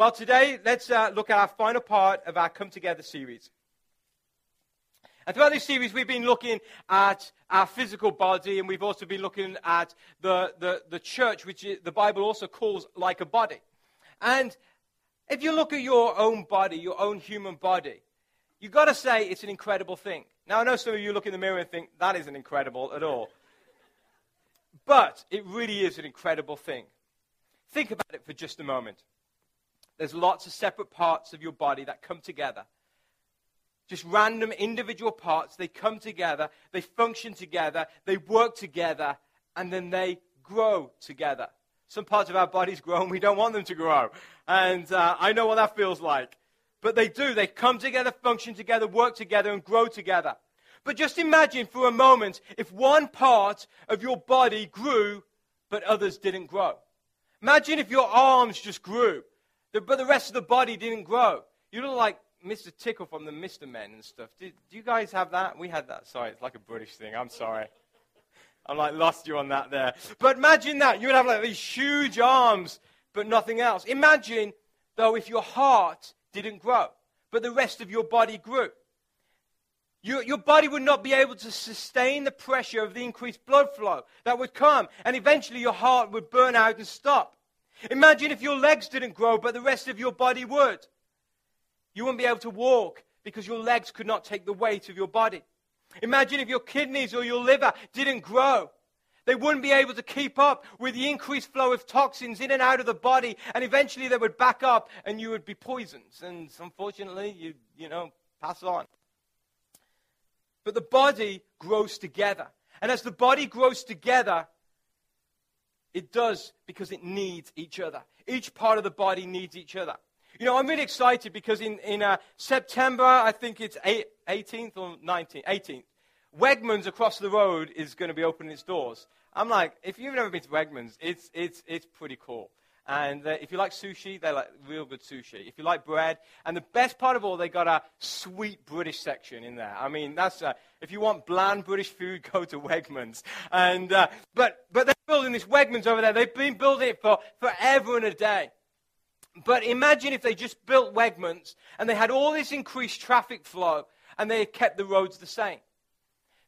Well, today, let's uh, look at our final part of our Come Together series. And throughout this series, we've been looking at our physical body, and we've also been looking at the, the, the church, which the Bible also calls like a body. And if you look at your own body, your own human body, you've got to say it's an incredible thing. Now, I know some of you look in the mirror and think, that isn't incredible at all. But it really is an incredible thing. Think about it for just a moment. There's lots of separate parts of your body that come together. Just random individual parts, they come together, they function together, they work together, and then they grow together. Some parts of our bodies grow and we don't want them to grow. And uh, I know what that feels like. But they do. They come together, function together, work together, and grow together. But just imagine for a moment if one part of your body grew, but others didn't grow. Imagine if your arms just grew but the rest of the body didn't grow. You look like Mr. Tickle from the Mr. Men and stuff. Do you guys have that? We had that. Sorry, it's like a British thing. I'm sorry. I'm like lost you on that there. But imagine that. You would have like these huge arms, but nothing else. Imagine, though, if your heart didn't grow, but the rest of your body grew. Your, your body would not be able to sustain the pressure of the increased blood flow that would come, and eventually your heart would burn out and stop. Imagine if your legs didn't grow, but the rest of your body would. You wouldn't be able to walk because your legs could not take the weight of your body. Imagine if your kidneys or your liver didn't grow. They wouldn't be able to keep up with the increased flow of toxins in and out of the body, and eventually they would back up and you would be poisoned. And unfortunately, you, you know, pass on. But the body grows together. And as the body grows together, it does because it needs each other. Each part of the body needs each other. You know, I'm really excited because in, in uh, September, I think it's 18th or 19th, 18th, Wegmans across the road is going to be opening its doors. I'm like, if you've never been to Wegmans, it's, it's, it's pretty cool. And uh, if you like sushi, they like real good sushi. If you like bread, and the best part of all, they got a sweet British section in there. I mean, that's uh, if you want bland British food, go to Wegmans. And uh, but but building this Wegmans over there. They've been building it for forever and a day. But imagine if they just built Wegmans and they had all this increased traffic flow and they had kept the roads the same.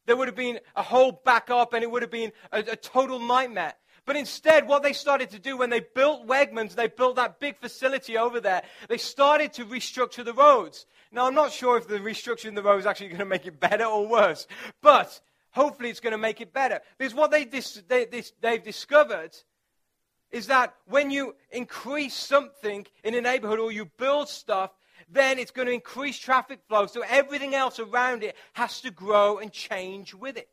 There would have been a whole backup and it would have been a, a total nightmare. But instead, what they started to do when they built Wegmans, they built that big facility over there, they started to restructure the roads. Now, I'm not sure if the restructuring the roads is actually going to make it better or worse, but hopefully it's going to make it better. Because what they dis- they, this, they've discovered is that when you increase something in a neighborhood or you build stuff, then it's going to increase traffic flow. So everything else around it has to grow and change with it.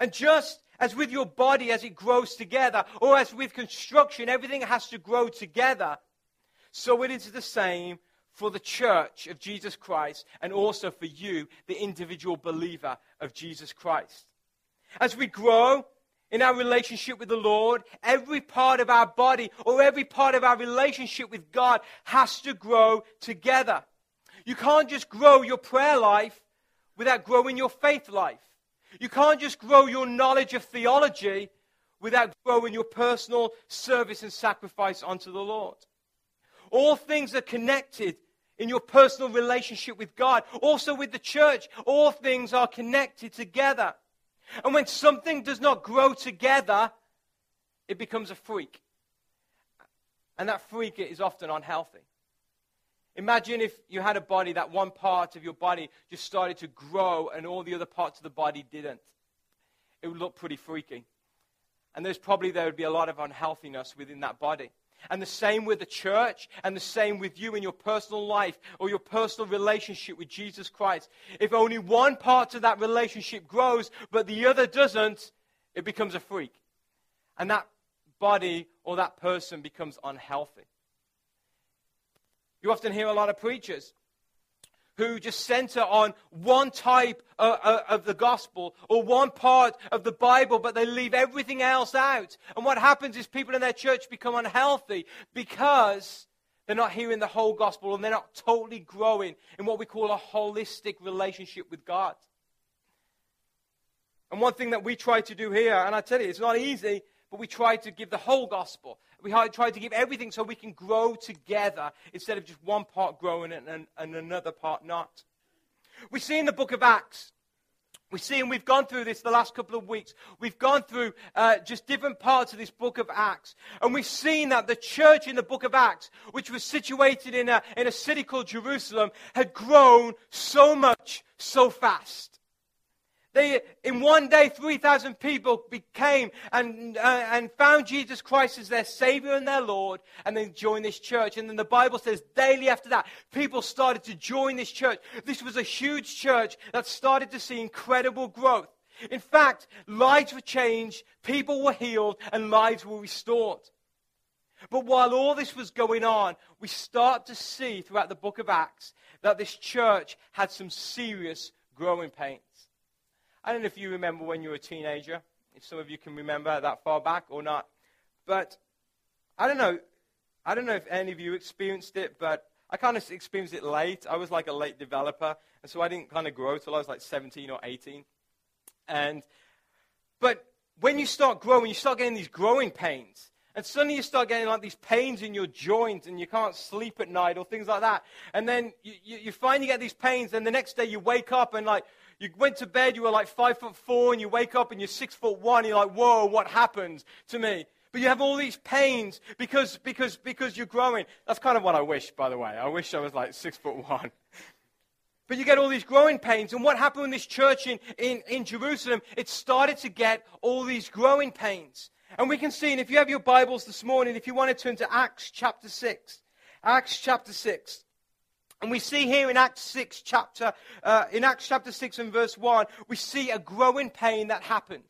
And just as with your body as it grows together, or as with construction, everything has to grow together. So it is the same for the church of Jesus Christ and also for you, the individual believer of Jesus Christ. As we grow in our relationship with the Lord, every part of our body or every part of our relationship with God has to grow together. You can't just grow your prayer life without growing your faith life. You can't just grow your knowledge of theology without growing your personal service and sacrifice unto the Lord. All things are connected in your personal relationship with God, also with the church. All things are connected together. And when something does not grow together, it becomes a freak. And that freak is often unhealthy. Imagine if you had a body that one part of your body just started to grow and all the other parts of the body didn't. It would look pretty freaky. And there's probably there would be a lot of unhealthiness within that body. And the same with the church, and the same with you in your personal life or your personal relationship with Jesus Christ. If only one part of that relationship grows, but the other doesn't, it becomes a freak. And that body or that person becomes unhealthy. You often hear a lot of preachers who just center on one type of, of, the gospel or one part of the Bible, but they leave everything else out. And what happens is people in their church become unhealthy because they're not hearing the whole gospel and they're not totally growing in what we call a holistic relationship with God. And one thing that we try to do here, and I tell you, it's not easy, but we try to give the whole gospel. We try to give everything so we can grow together instead of just one part growing and, and, and another part not. We see in the book of Acts we see, and we've gone through this the last couple of weeks, we've gone through uh, just different parts of this book of Acts. And we've seen that the church in the book of Acts, which was situated in a, in a city called Jerusalem, had grown so much so fast. They, in one day, 3,000 people became and, uh, and found Jesus Christ as their Savior and their Lord, and then joined this church. And then the Bible says daily after that, people started to join this church. This was a huge church that started to see incredible growth. In fact, lives were changed, people were healed, and lives were restored. But while all this was going on, we start to see throughout the book of Acts that this church had some serious growing pains. I don't know if you remember when you were a teenager, if some of you can remember that far back or not. But I don't know. I don't know if any of you experienced it, but I kind of experienced it late. I was like a late developer, and so I didn't kind of grow till I was like 17 or 18. And but when you start growing, you start getting these growing pains. And suddenly you start getting like these pains in your joints and you can't sleep at night or things like that. And then you, you, you you get these pains, and the next day you wake up and like you went to bed, you were like five foot four, and you wake up and you're six foot one. You're like, whoa, what happened to me? But you have all these pains because, because, because you're growing. That's kind of what I wish, by the way. I wish I was like six foot one. But you get all these growing pains. And what happened in this church in, in, in Jerusalem? It started to get all these growing pains. And we can see, and if you have your Bibles this morning, if you want to turn to Acts chapter 6, Acts chapter 6. And we see here in Acts 6 chapter, uh, in Acts chapter 6 and verse 1, we see a growing pain that happened.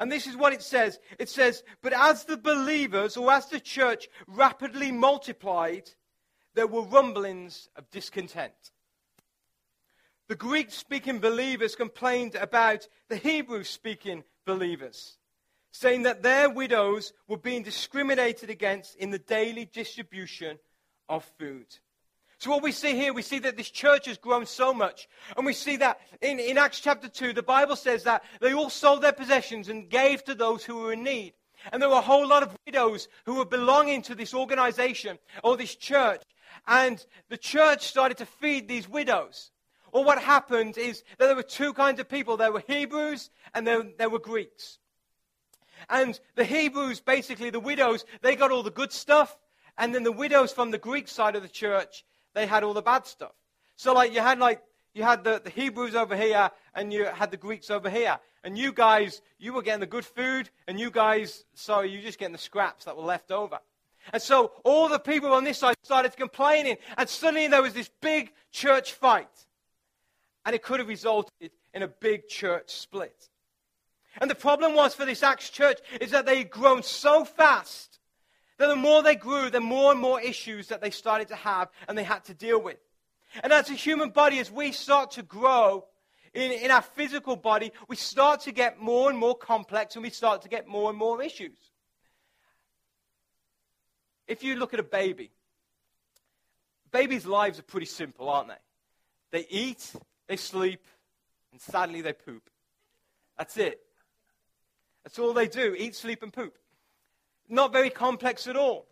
And this is what it says. It says, but as the believers or as the church rapidly multiplied, there were rumblings of discontent. The Greek speaking believers complained about the Hebrew speaking believers, saying that their widows were being discriminated against in the daily distribution of food. So, what we see here, we see that this church has grown so much. And we see that in, in Acts chapter 2, the Bible says that they all sold their possessions and gave to those who were in need. And there were a whole lot of widows who were belonging to this organization or this church. And the church started to feed these widows. Or what happened is that there were two kinds of people there were Hebrews and there, there were Greeks. And the Hebrews, basically the widows, they got all the good stuff. And then the widows from the Greek side of the church, they had all the bad stuff. So like you had like you had the, the Hebrews over here and you had the Greeks over here. And you guys, you were getting the good food, and you guys, sorry, you just getting the scraps that were left over. And so all the people on this side started complaining, and suddenly there was this big church fight. And it could have resulted in a big church split. And the problem was for this Acts church is that they had grown so fast that the more they grew, the more and more issues that they started to have and they had to deal with. And as a human body, as we start to grow in, in our physical body, we start to get more and more complex and we start to get more and more issues. If you look at a baby, babies' lives are pretty simple, aren't they? They eat, they sleep, and sadly they poop. That's it. That's all they do eat, sleep, and poop. Not very complex at all.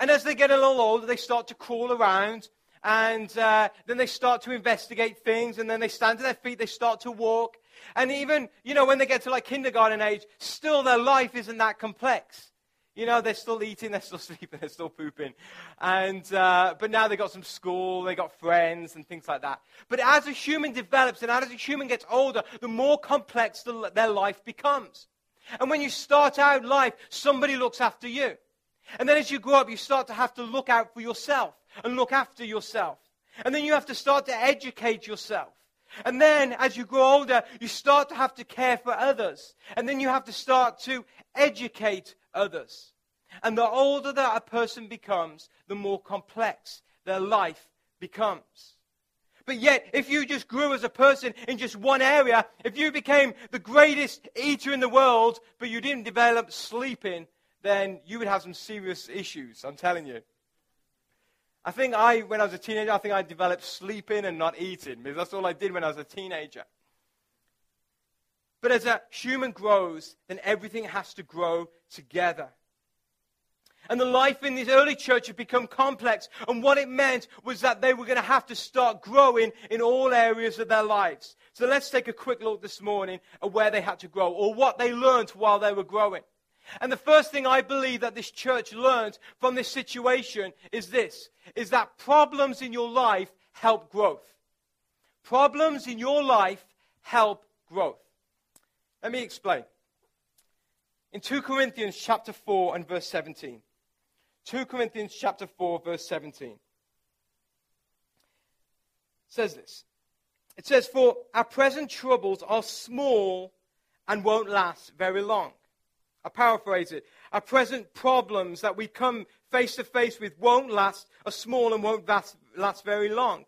And as they get a little older, they start to crawl around, and uh, then they start to investigate things, and then they stand to their feet, they start to walk. And even, you know, when they get to like kindergarten age, still their life isn't that complex. You know, they're still eating, they're still sleeping, they're still pooping. And, uh, but now they've got some school, they've got friends and things like that. But as a human develops and as a human gets older, the more complex the, their life becomes. And when you start out life, somebody looks after you. And then as you grow up, you start to have to look out for yourself and look after yourself. And then you have to start to educate yourself. And then as you grow older, you start to have to care for others. And then you have to start to educate others. And the older that a person becomes, the more complex their life becomes. But yet, if you just grew as a person in just one area, if you became the greatest eater in the world, but you didn't develop sleeping, then you would have some serious issues, I'm telling you. I think I, when I was a teenager, I think I developed sleeping and not eating, because that's all I did when I was a teenager. But as a human grows, then everything has to grow together. And the life in this early church had become complex. And what it meant was that they were going to have to start growing in all areas of their lives. So let's take a quick look this morning at where they had to grow or what they learned while they were growing. And the first thing I believe that this church learned from this situation is this, is that problems in your life help growth. Problems in your life help growth. Let me explain. In 2 Corinthians chapter 4 and verse 17. 2 Corinthians chapter 4 verse 17 says this. It says, For our present troubles are small and won't last very long. I paraphrase it. Our present problems that we come face to face with won't last, are small and won't last, last very long.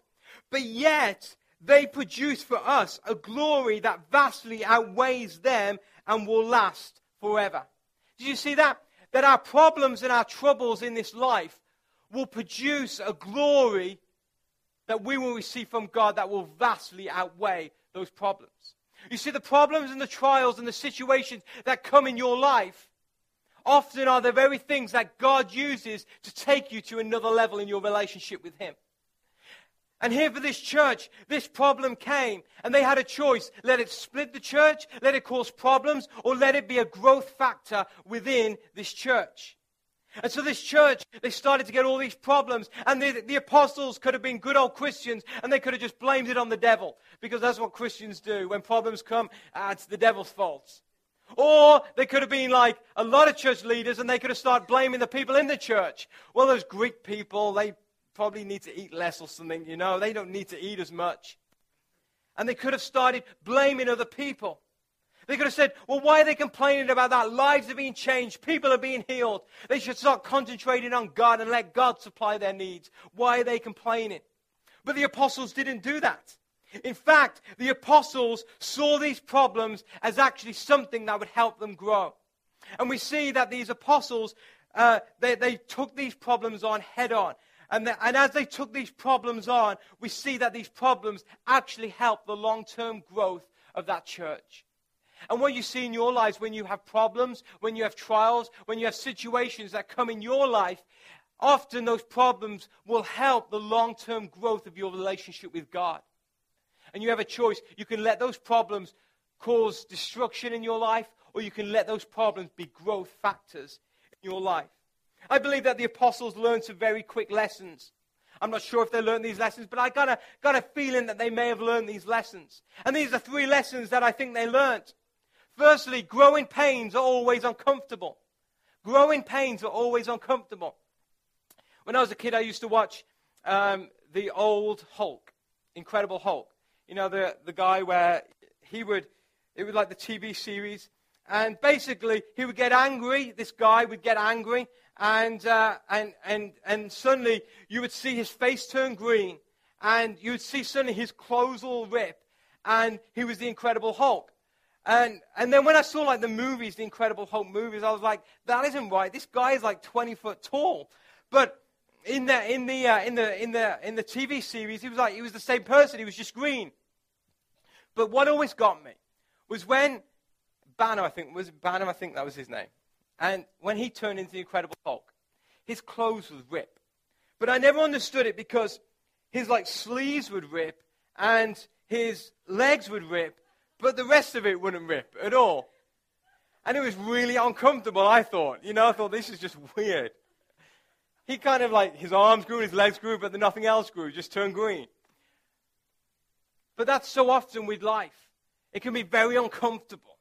But yet, they produce for us a glory that vastly outweighs them and will last forever. Did you see that? That our problems and our troubles in this life will produce a glory that we will receive from God that will vastly outweigh those problems. You see, the problems and the trials and the situations that come in your life often are the very things that God uses to take you to another level in your relationship with Him. And here for this church, this problem came, and they had a choice. Let it split the church, let it cause problems, or let it be a growth factor within this church. And so this church, they started to get all these problems. And the, the, apostles could have been good old Christians, and they could have just blamed it on the devil. Because that's what Christians do. When problems come, ah, it's the devil's fault. Or they could have been like a lot of church leaders, and they could have started blaming the people in the church. Well, those Greek people, they probably need to eat less or something, you know. They don't need to eat as much. And they could have started blaming other people. They could have said, well, why are they complaining about that? Lives are being changed. People are being healed. They should start concentrating on God and let God supply their needs. Why are they complaining? But the apostles didn't do that. In fact, the apostles saw these problems as actually something that would help them grow. And we see that these apostles, uh, they, they took these problems on head on. And, the, and as they took these problems on, we see that these problems actually help the long term growth of that church. And what you see in your lives when you have problems, when you have trials, when you have situations that come in your life, often those problems will help the long term growth of your relationship with God. And you have a choice. You can let those problems cause destruction in your life, or you can let those problems be growth factors in your life. I believe that the apostles learned some very quick lessons. I'm not sure if they learned these lessons, but I got a, got a feeling that they may have learned these lessons. And these are three lessons that I think they learned. Firstly, growing pains are always uncomfortable. Growing pains are always uncomfortable. When I was a kid, I used to watch um, the old Hulk, Incredible Hulk. You know, the, the guy where he would, it was like the TV series. And basically, he would get angry. This guy would get angry. And, uh, and, and, and suddenly, you would see his face turn green. And you would see suddenly his clothes all rip. And he was the Incredible Hulk. And, and then when I saw like the movies, the Incredible Hulk movies, I was like, that isn't right. This guy is like 20 foot tall. But in the, in the, uh, in the, in the, in the TV series, he was like, he was the same person. He was just green. But what always got me was when Banner, I think, was Banner, I think that was his name. And when he turned into the Incredible Hulk, his clothes would rip. But I never understood it because his like sleeves would rip and his legs would rip but the rest of it wouldn't rip at all. And it was really uncomfortable, I thought. You know, I thought this is just weird. He kind of like, his arms grew, his legs grew, but then nothing else grew, just turned green. But that's so often with life. It can be very uncomfortable.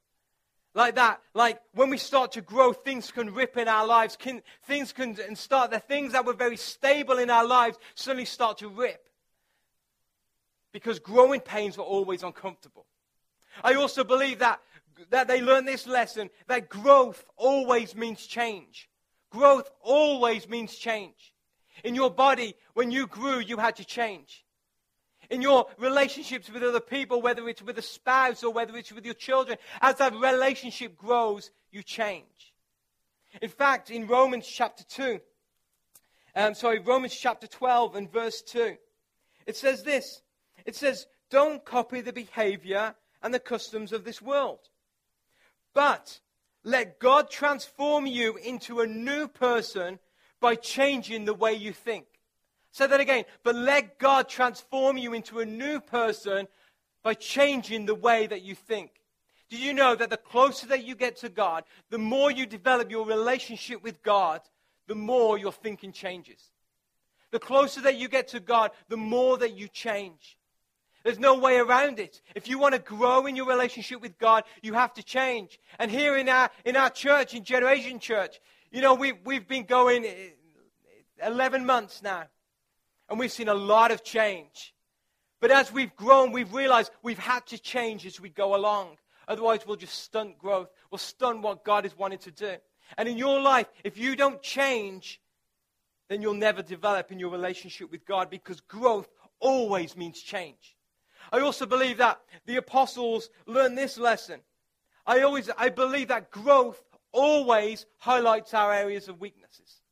Like that, like when we start to grow, things can rip in our lives. Can, things can and start, the things that were very stable in our lives suddenly start to rip. Because growing pains were always uncomfortable. I also believe that, that they learn this lesson that growth always means change. Growth always means change. In your body, when you grew, you had to change. In your relationships with other people, whether it's with a spouse or whether it's with your children, as that relationship grows, you change. In fact, in Romans chapter 2, um, sorry, Romans chapter 12 and verse 2, it says this. It says, Don't copy the behavior and the customs of this world. But let God transform you into a new person by changing the way you think. Say that again. But let God transform you into a new person by changing the way that you think. Do you know that the closer that you get to God, the more you develop your relationship with God, the more your thinking changes. The closer that you get to God, the more that you change. There's no way around it. If you want to grow in your relationship with God, you have to change. And here in our, in our church, in Generation Church, you know, we, we've been going eh, 11 months now, and we've seen a lot of change. But as we've grown, we've realized we've had to change as we go along. Otherwise, we'll just stunt growth. We'll stunt what God is wanting to do. And in your life, if you don't change, then you'll never develop in your relationship with God because growth always means change. I also believe that the apostles learned this lesson. I always I believe that growth always highlights our areas of weaknesses.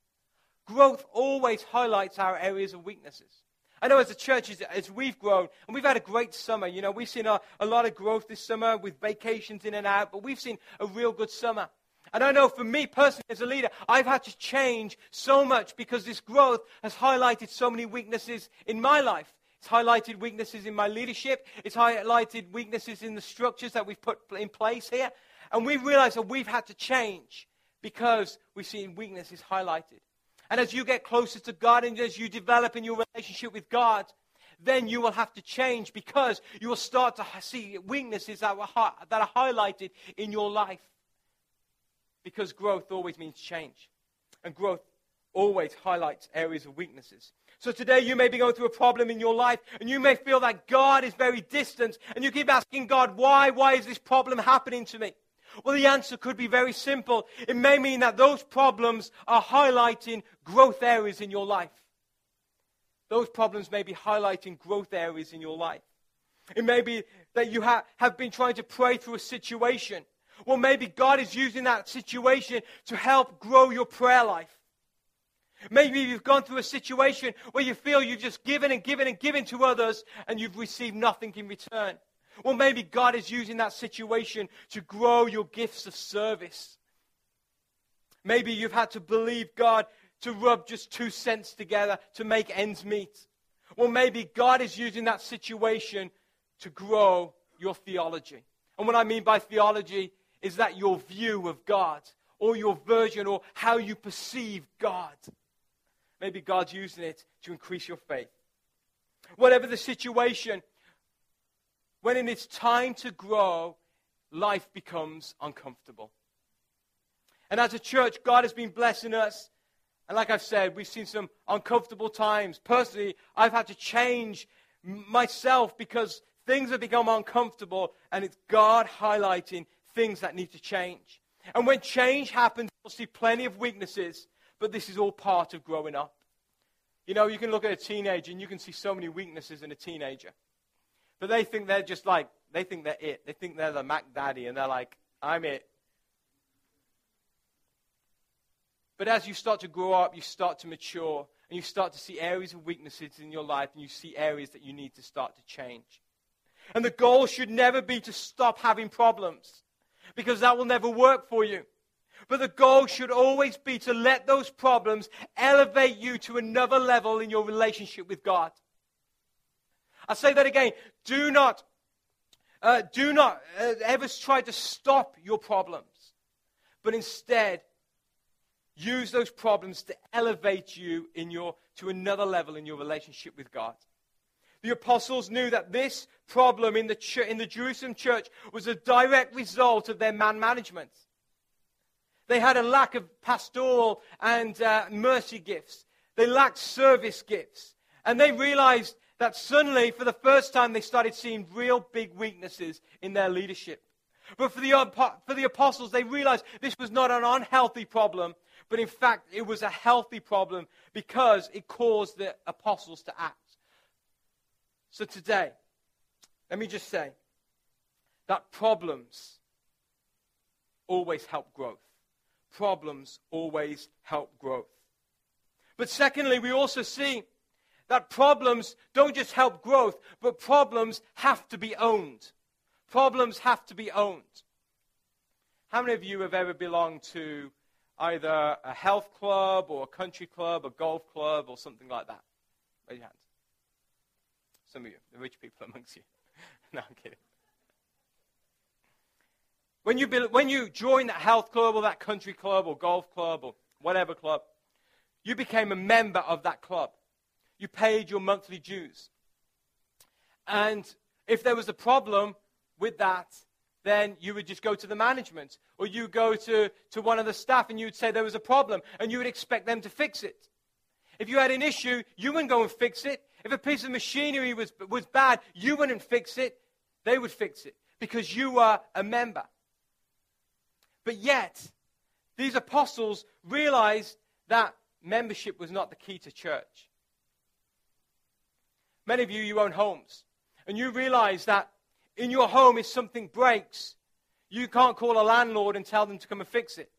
Growth always highlights our areas of weaknesses. I know as a church, as, as we've grown, and we've had a great summer, you know, we've seen a, a lot of growth this summer with vacations in and out, but we've seen a real good summer. And I know for me personally as a leader, I've had to change so much because this growth has highlighted so many weaknesses in my life. It's highlighted weaknesses in my leadership. It's highlighted weaknesses in the structures that we've put in place here. And we realize that we've had to change because we've seen weaknesses highlighted. And as you get closer to God and as you develop in your relationship with God, then you will have to change because you will start to see weaknesses that, were, that are highlighted in your life. Because growth always means change. And growth always highlights areas of weaknesses. So today you may be going through a problem in your life and you may feel that God is very distant and you keep asking God, why? Why is this problem happening to me? Well, the answer could be very simple. It may mean that those problems are highlighting growth areas in your life. Those problems may be highlighting growth areas in your life. It may be that you ha- have been trying to pray through a situation. Well, maybe God is using that situation to help grow your prayer life. Maybe you've gone through a situation where you feel you've just given and given and given to others and you've received nothing in return. Well, maybe God is using that situation to grow your gifts of service. Maybe you've had to believe God to rub just two cents together to make ends meet. Well, maybe God is using that situation to grow your theology. And what I mean by theology is that your view of God or your version or how you perceive God. Maybe God's using it to increase your faith. Whatever the situation, when it's time to grow, life becomes uncomfortable. And as a church, God has been blessing us. And like I've said, we've seen some uncomfortable times. Personally, I've had to change myself because things have become uncomfortable, and it's God highlighting things that need to change. And when change happens, you'll see plenty of weaknesses, but this is all part of growing up. You know, you can look at a teenager and you can see so many weaknesses in a teenager. But they think they're just like, they think they're it. They think they're the Mac Daddy and they're like, I'm it. But as you start to grow up, you start to mature and you start to see areas of weaknesses in your life and you see areas that you need to start to change. And the goal should never be to stop having problems because that will never work for you. But the goal should always be to let those problems elevate you to another level in your relationship with God. I say that again. Do not, uh, do not uh, ever try to stop your problems, but instead use those problems to elevate you in your, to another level in your relationship with God. The apostles knew that this problem in the, ch- in the Jerusalem church was a direct result of their man management. They had a lack of pastoral and uh, mercy gifts. They lacked service gifts. And they realized that suddenly, for the first time, they started seeing real big weaknesses in their leadership. But for the, for the apostles, they realized this was not an unhealthy problem, but in fact, it was a healthy problem because it caused the apostles to act. So today, let me just say that problems always help growth problems always help growth. But secondly, we also see that problems don't just help growth, but problems have to be owned. Problems have to be owned. How many of you have ever belonged to either a health club or a country club, a golf club, or something like that? Raise your hands. Some of you, the rich people amongst you. no, I'm kidding. When you, be, when you join that health club or that country club or golf club or whatever club, you became a member of that club. You paid your monthly dues. And if there was a problem with that, then you would just go to the management or you go to, to one of the staff and you'd say there was a problem and you would expect them to fix it. If you had an issue, you wouldn't go and fix it. If a piece of machinery was, was bad, you wouldn't fix it. They would fix it because you were a member. But yet, these apostles realized that membership was not the key to church. Many of you, you own homes, and you realize that in your home, if something breaks, you can't call a landlord and tell them to come and fix it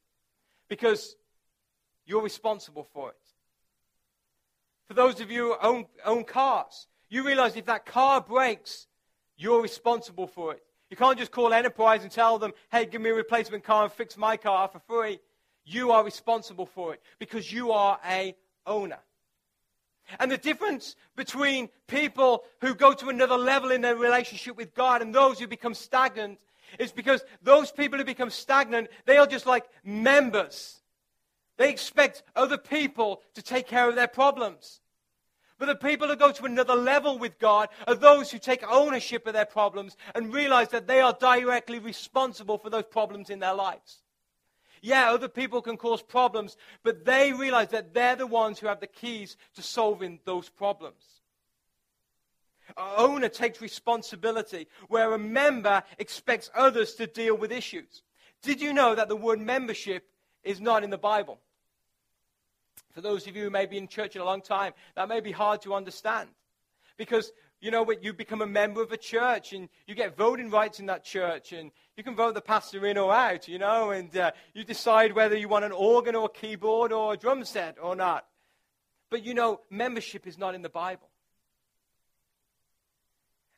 because you're responsible for it. For those of you who own, own cars, you realize if that car breaks, you're responsible for it. You can't just call Enterprise and tell them, hey, give me a replacement car and fix my car for free. You are responsible for it because you are a owner. And the difference between people who go to another level in their relationship with God and those who become stagnant is because those people who become stagnant, they are just like members. They expect other people to take care of their problems. But the people who go to another level with God are those who take ownership of their problems and realize that they are directly responsible for those problems in their lives. Yeah, other people can cause problems, but they realize that they're the ones who have the keys to solving those problems. An owner takes responsibility, where a member expects others to deal with issues. Did you know that the word membership is not in the Bible? For those of you who may be in church in a long time, that may be hard to understand. Because, you know, you become a member of a church and you get voting rights in that church and you can vote the pastor in or out, you know, and uh, you decide whether you want an organ or a keyboard or a drum set or not. But, you know, membership is not in the Bible.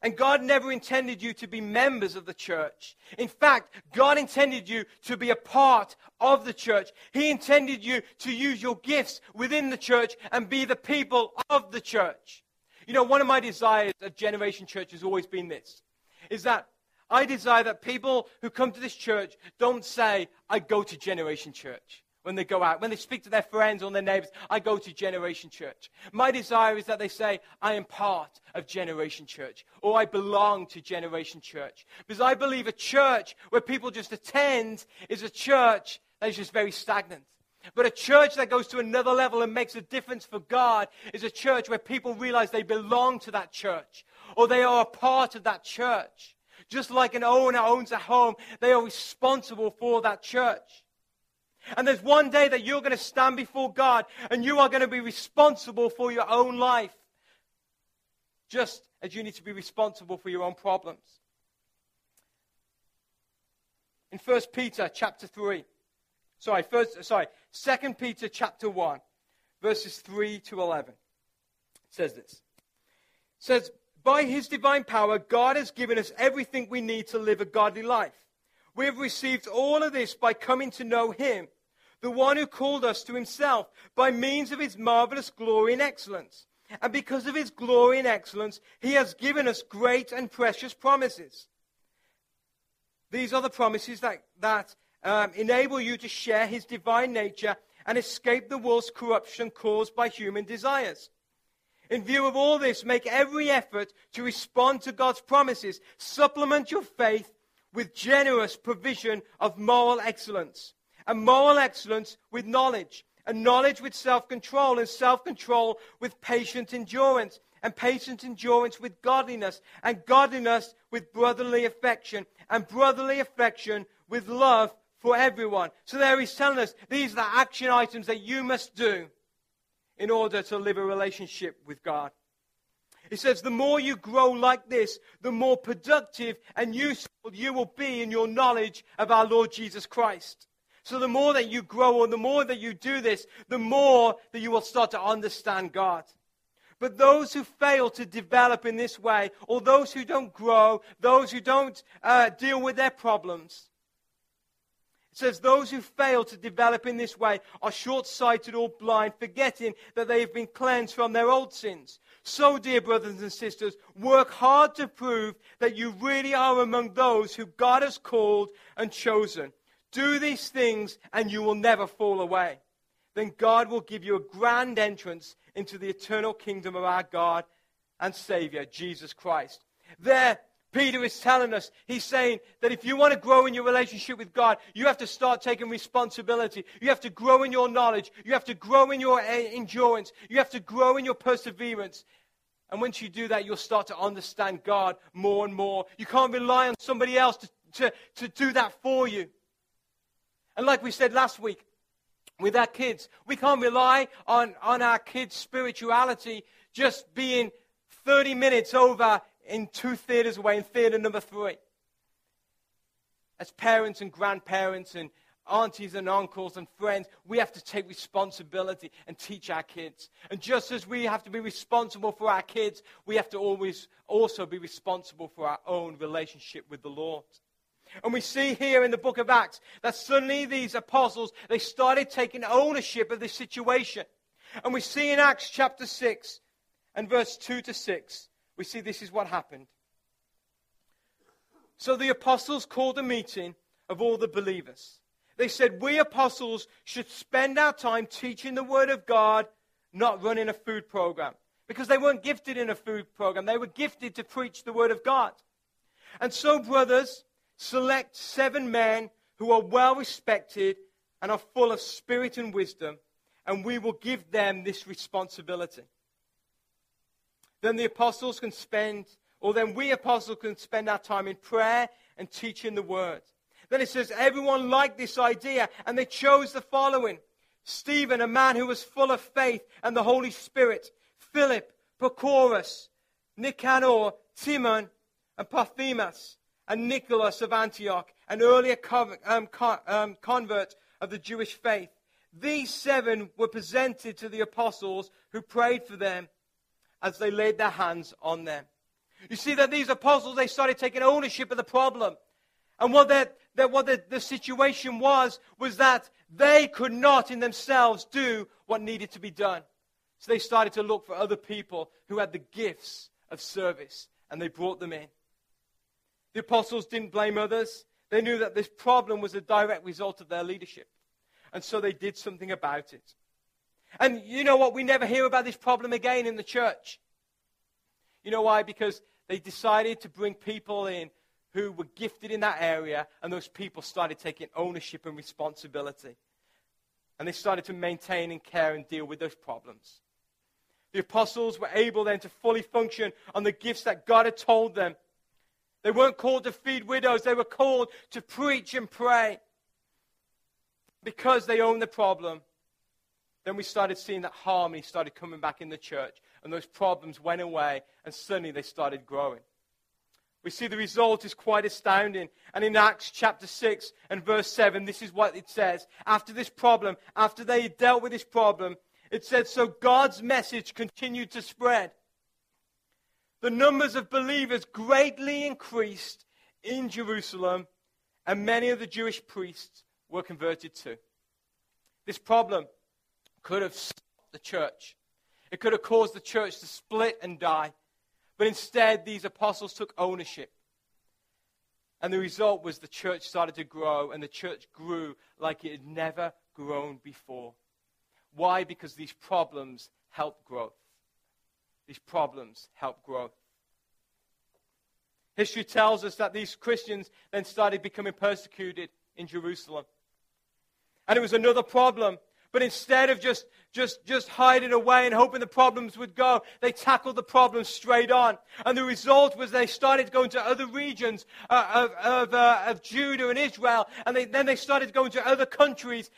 And God never intended you to be members of the church. In fact, God intended you to be a part of the church. He intended you to use your gifts within the church and be the people of the church. You know, one of my desires at Generation Church has always been this is that I desire that people who come to this church don't say, I go to Generation Church when they go out. When they speak to their friends or their neighbors, I go to Generation Church. My desire is that they say, I am part of Generation Church or I belong to Generation Church. Because I believe a church where people just attend is a church that is just very stagnant. But a church that goes to another level and makes a difference for God is a church where people realize they belong to that church or they are a part of that church. Just like an owner owns a home, they are responsible for that church. And there's one day that you're going to stand before God and you are going to be responsible for your own life. Just as you need to be responsible for your own problems. In 1 Peter chapter 3, sorry, first, sorry, 2 Peter chapter 1, verses 3 to 11, it says this. It says, By his divine power, God has given us everything we need to live a godly life. We have received all of this by coming to know him the one who called us to himself by means of his marvelous glory and excellence. And because of his glory and excellence, he has given us great and precious promises. These are the promises that, that um, enable you to share his divine nature and escape the world's corruption caused by human desires. In view of all this, make every effort to respond to God's promises. Supplement your faith with generous provision of moral excellence. And moral excellence with knowledge, and knowledge with self control, and self control with patient endurance, and patient endurance with godliness, and godliness with brotherly affection, and brotherly affection with love for everyone. So there he's telling us these are the action items that you must do in order to live a relationship with God. He says, the more you grow like this, the more productive and useful you will be in your knowledge of our Lord Jesus Christ. So the more that you grow or the more that you do this, the more that you will start to understand God. But those who fail to develop in this way, or those who don't grow, those who don't uh, deal with their problems, It says, Those who fail to develop in this way are short sighted or blind, forgetting that they have been cleansed from their old sins. So, dear brothers and sisters, work hard to prove that you really are among those who God has called and chosen. Do these things, and you will never fall away. Then God will give you a grand entrance into the eternal kingdom of our God and Savior, Jesus Christ. There, Peter is telling us, he's saying that if you want to grow in your relationship with God, you have to start taking responsibility. You have to grow in your knowledge. You have to grow in your eh, endurance. You have to grow in your perseverance. And once you do that, you'll start to understand God more and more. You can't rely on somebody else to, to, to do that for you. And like we said last week, with our kids, we can't rely on, on our kids' spirituality just being 30 minutes over in two theaters away, in theater number three. As parents and grandparents and aunties and uncles and friends, we have to take responsibility and teach our kids. And just as we have to be responsible for our kids, we have to always also be responsible for our own relationship with the Lord. And we see here in the book of Acts that suddenly these apostles, they started taking ownership of this situation. And we see in Acts chapter 6 and verse 2 to 6 we see this is what happened. So the apostles called a meeting of all the believers. They said, We apostles should spend our time teaching the Word of God, not running a food program. Because they weren't gifted in a food program, they were gifted to preach the Word of God. And so, brothers, select seven men who are well respected and are full of spirit and wisdom, and we will give them this responsibility then the apostles can spend, or then we apostles can spend our time in prayer and teaching the word. Then it says, everyone liked this idea, and they chose the following Stephen, a man who was full of faith and the Holy Spirit, Philip, Prochorus, Nicanor, Timon, and Parmenas, and Nicholas of Antioch, an earlier um, um, convert of the Jewish faith. These seven were presented to the apostles who prayed for them as they laid their hands on them. You see that these apostles, they started taking ownership of the problem. And what, what the, the situation was, was that they could not in themselves do what needed to be done. So they started to look for other people who had the gifts of service, and they brought them in. The apostles didn't blame others. They knew that this problem was a direct result of their leadership. And so they did something about it. And you know what? We never hear about this problem again in the church. You know why? Because they decided to bring people in who were gifted in that area, and those people started taking ownership and responsibility. And they started to maintain and care and deal with those problems. The apostles were able then to fully function on the gifts that God had told them. They weren't called to feed widows, they were called to preach and pray because they owned the problem then we started seeing that harmony started coming back in the church, and those problems went away, and suddenly they started growing. We see the result is quite astounding. And in Acts chapter 6 and verse 7, this is what it says. After this problem, after they dealt with this problem, it said, So God's message continued to spread. The numbers of believers greatly increased in Jerusalem, and many of the Jewish priests were converted too. This problem could have stopped the church. It could have caused the church to split and die. But instead, these apostles took ownership. And the result was the church started to grow, and the church grew like it had never grown before. Why? Because these problems help growth. These problems help growth. History tells us that these Christians then started becoming persecuted in Jerusalem. And it was another problem but instead of just, just, just hiding away and hoping the problems would go, they tackled the problems straight on. And the result was they started going to other regions uh, of, of, uh, of Judah and Israel. And they, then they started going to other countries.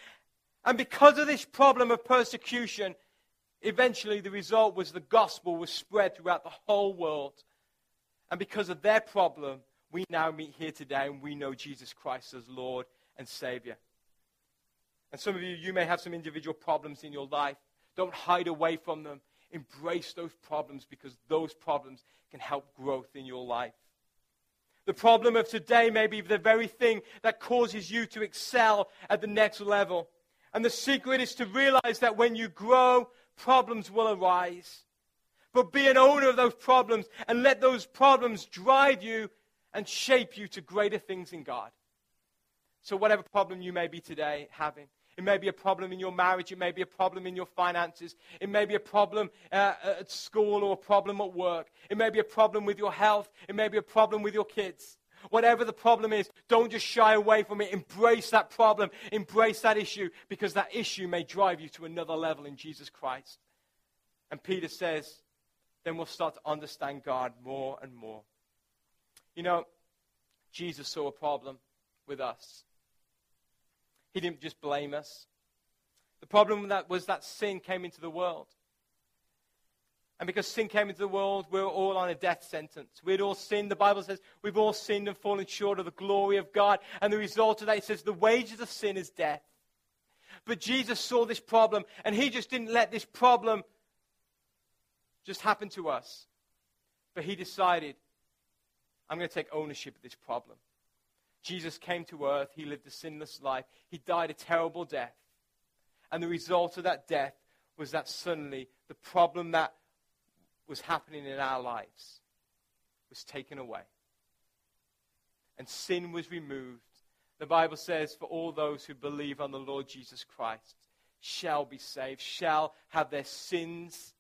And because of this problem of persecution, eventually the result was the gospel was spread throughout the whole world. And because of their problem, we now meet here today and we know Jesus Christ as Lord and Savior. And some of you, you may have some individual problems in your life. Don't hide away from them. Embrace those problems because those problems can help growth in your life. The problem of today may be the very thing that causes you to excel at the next level. And the secret is to realize that when you grow, problems will arise. But be an owner of those problems and let those problems drive you and shape you to greater things in God. So, whatever problem you may be today having, it may be a problem in your marriage. It may be a problem in your finances. It may be a problem uh, at school or a problem at work. It may be a problem with your health. It may be a problem with your kids. Whatever the problem is, don't just shy away from it. Embrace that problem. Embrace that issue because that issue may drive you to another level in Jesus Christ. And Peter says, then we'll start to understand God more and more. You know, Jesus saw a problem with us. He didn't just blame us. The problem that was that sin came into the world. And because sin came into the world, we're all on a death sentence. We'd all sinned. The Bible says we've all sinned and fallen short of the glory of God. And the result of that, it says the wages of sin is death. But Jesus saw this problem, and he just didn't let this problem just happen to us. But he decided, I'm going to take ownership of this problem. Jesus came to earth. He lived a sinless life. He died a terrible death. And the result of that death was that suddenly the problem that was happening in our lives was taken away. And sin was removed. The Bible says, for all those who believe on the Lord Jesus Christ shall be saved, shall have their sins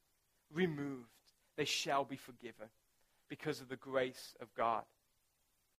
removed. They shall be forgiven because of the grace of God.